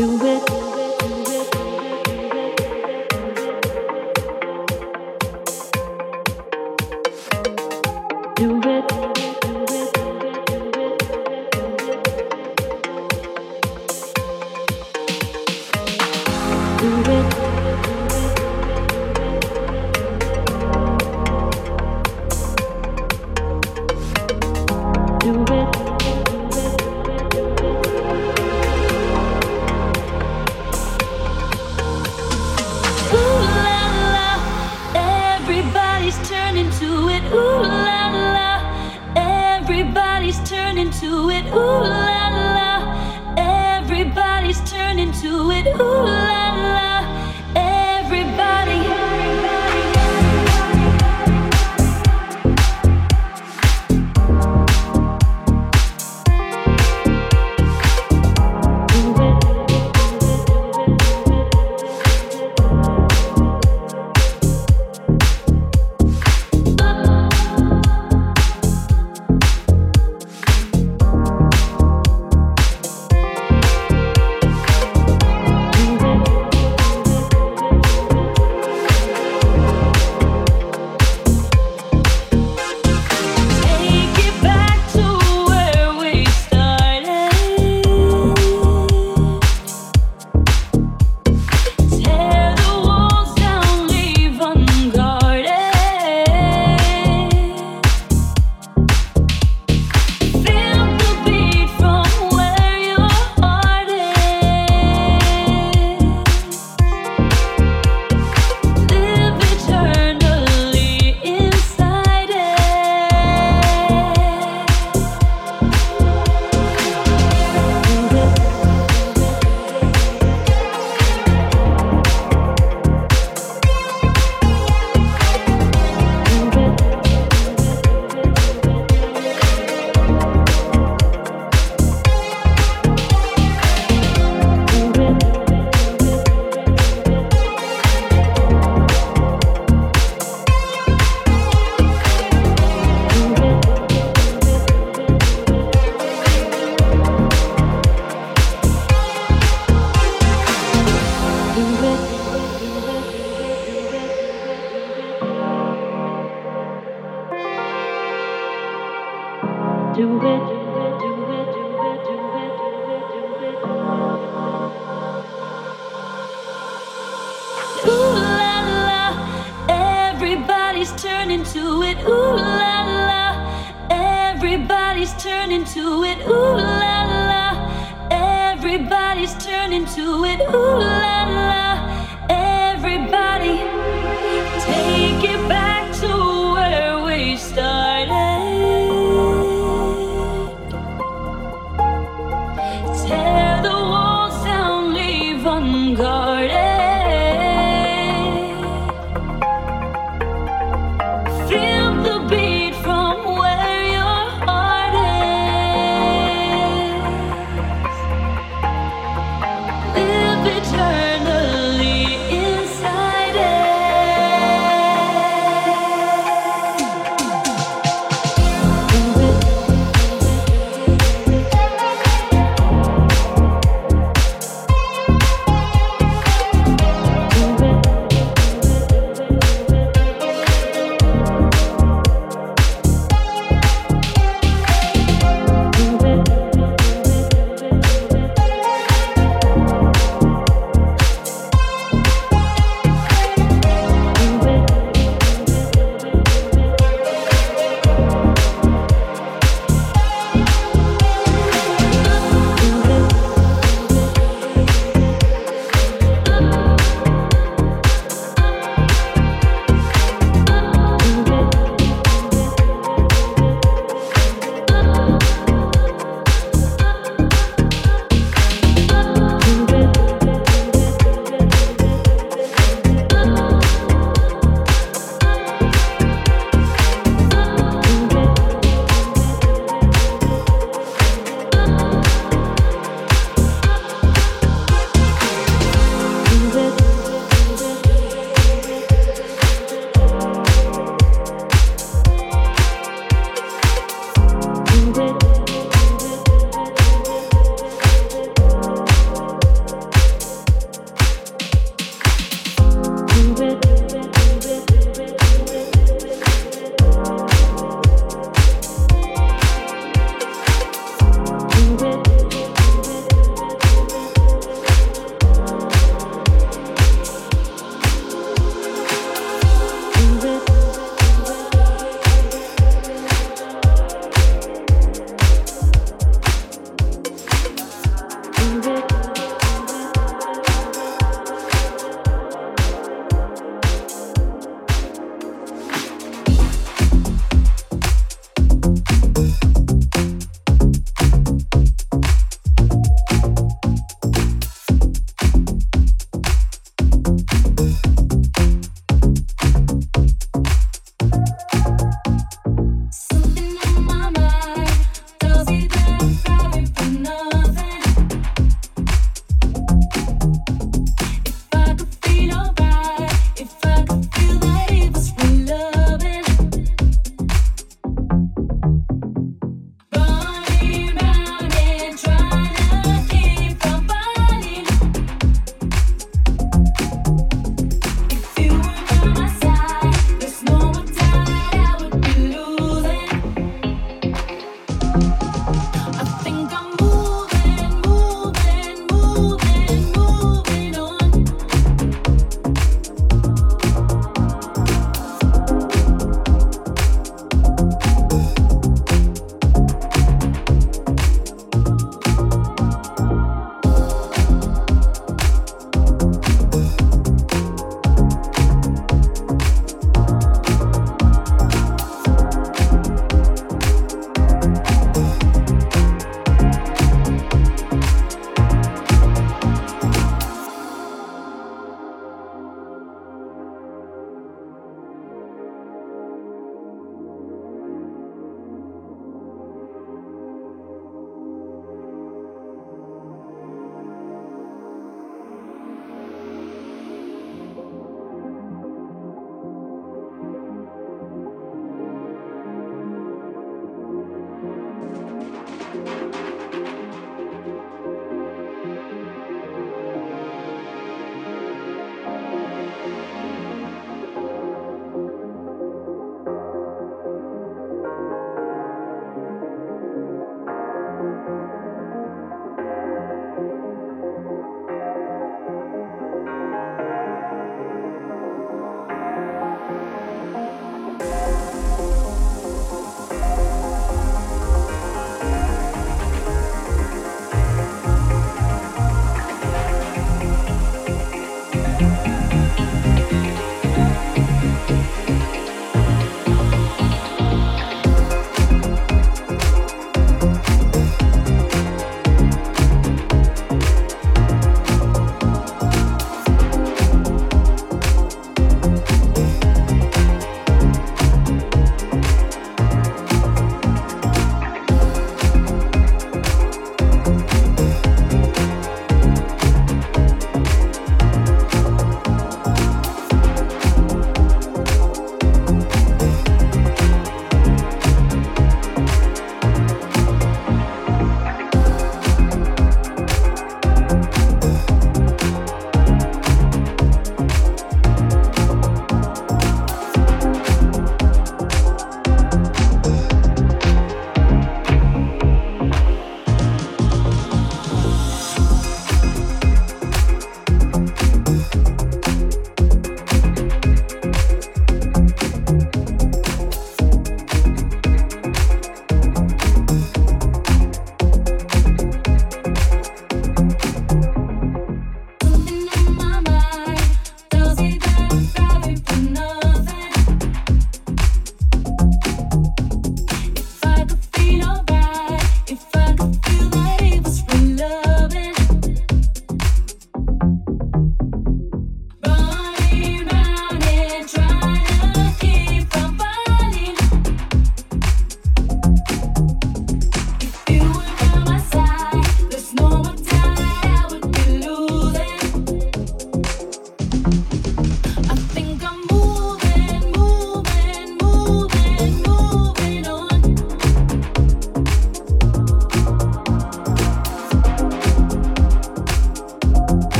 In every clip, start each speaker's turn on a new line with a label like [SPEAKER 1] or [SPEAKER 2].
[SPEAKER 1] eternal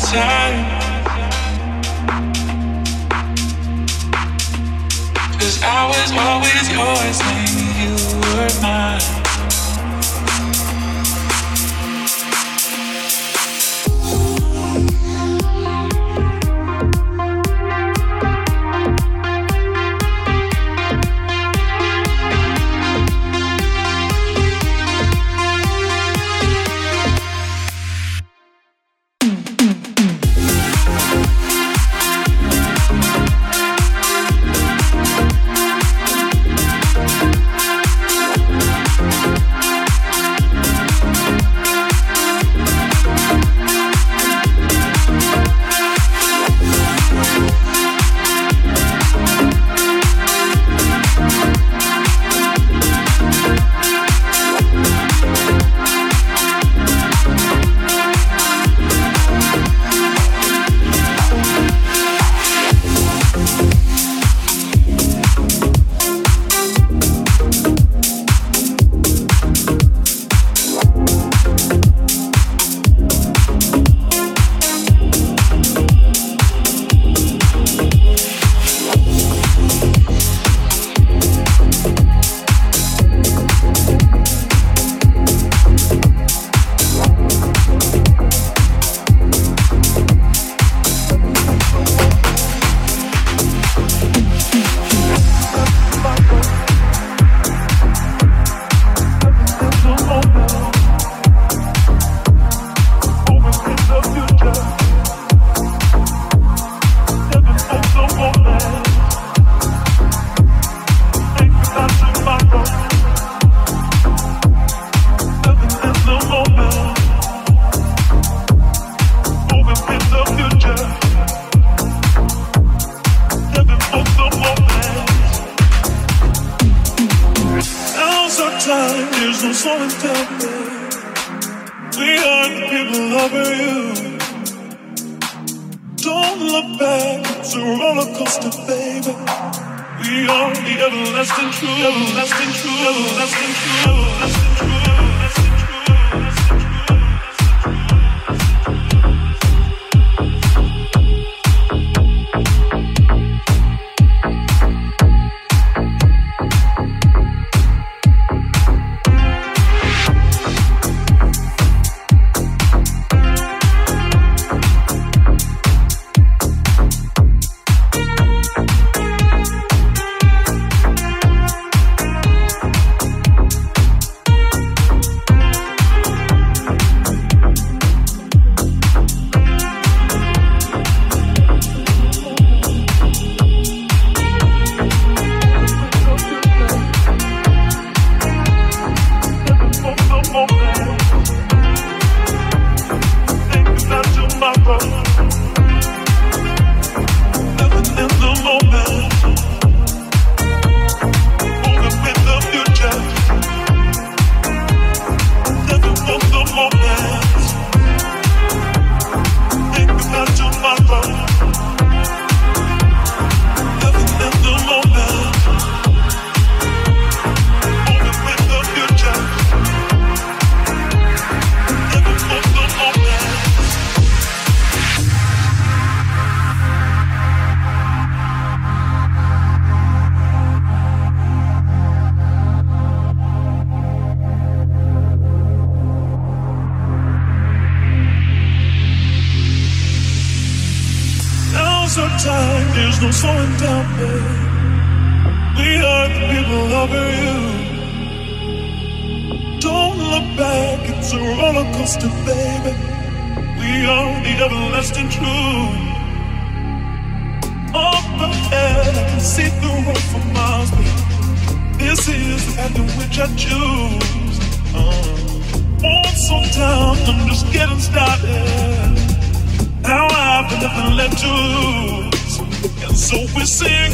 [SPEAKER 2] time. Cause I was always yours and you were mine.
[SPEAKER 3] Thank. a roller coaster, baby. We are the everlasting truth. Up ahead, I can see the road for miles. But this is the path in which I choose. Uh, oh, want some time? I'm just getting started. Now I've been nothing left to lose. And so we sing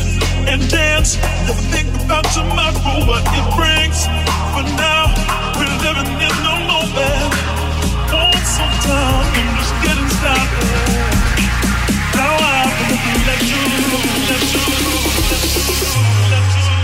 [SPEAKER 3] and dance and think about tomorrow, what it brings. But now we're living in the moment. Want some time, I'm just getting started. Now let let you, let you, let you.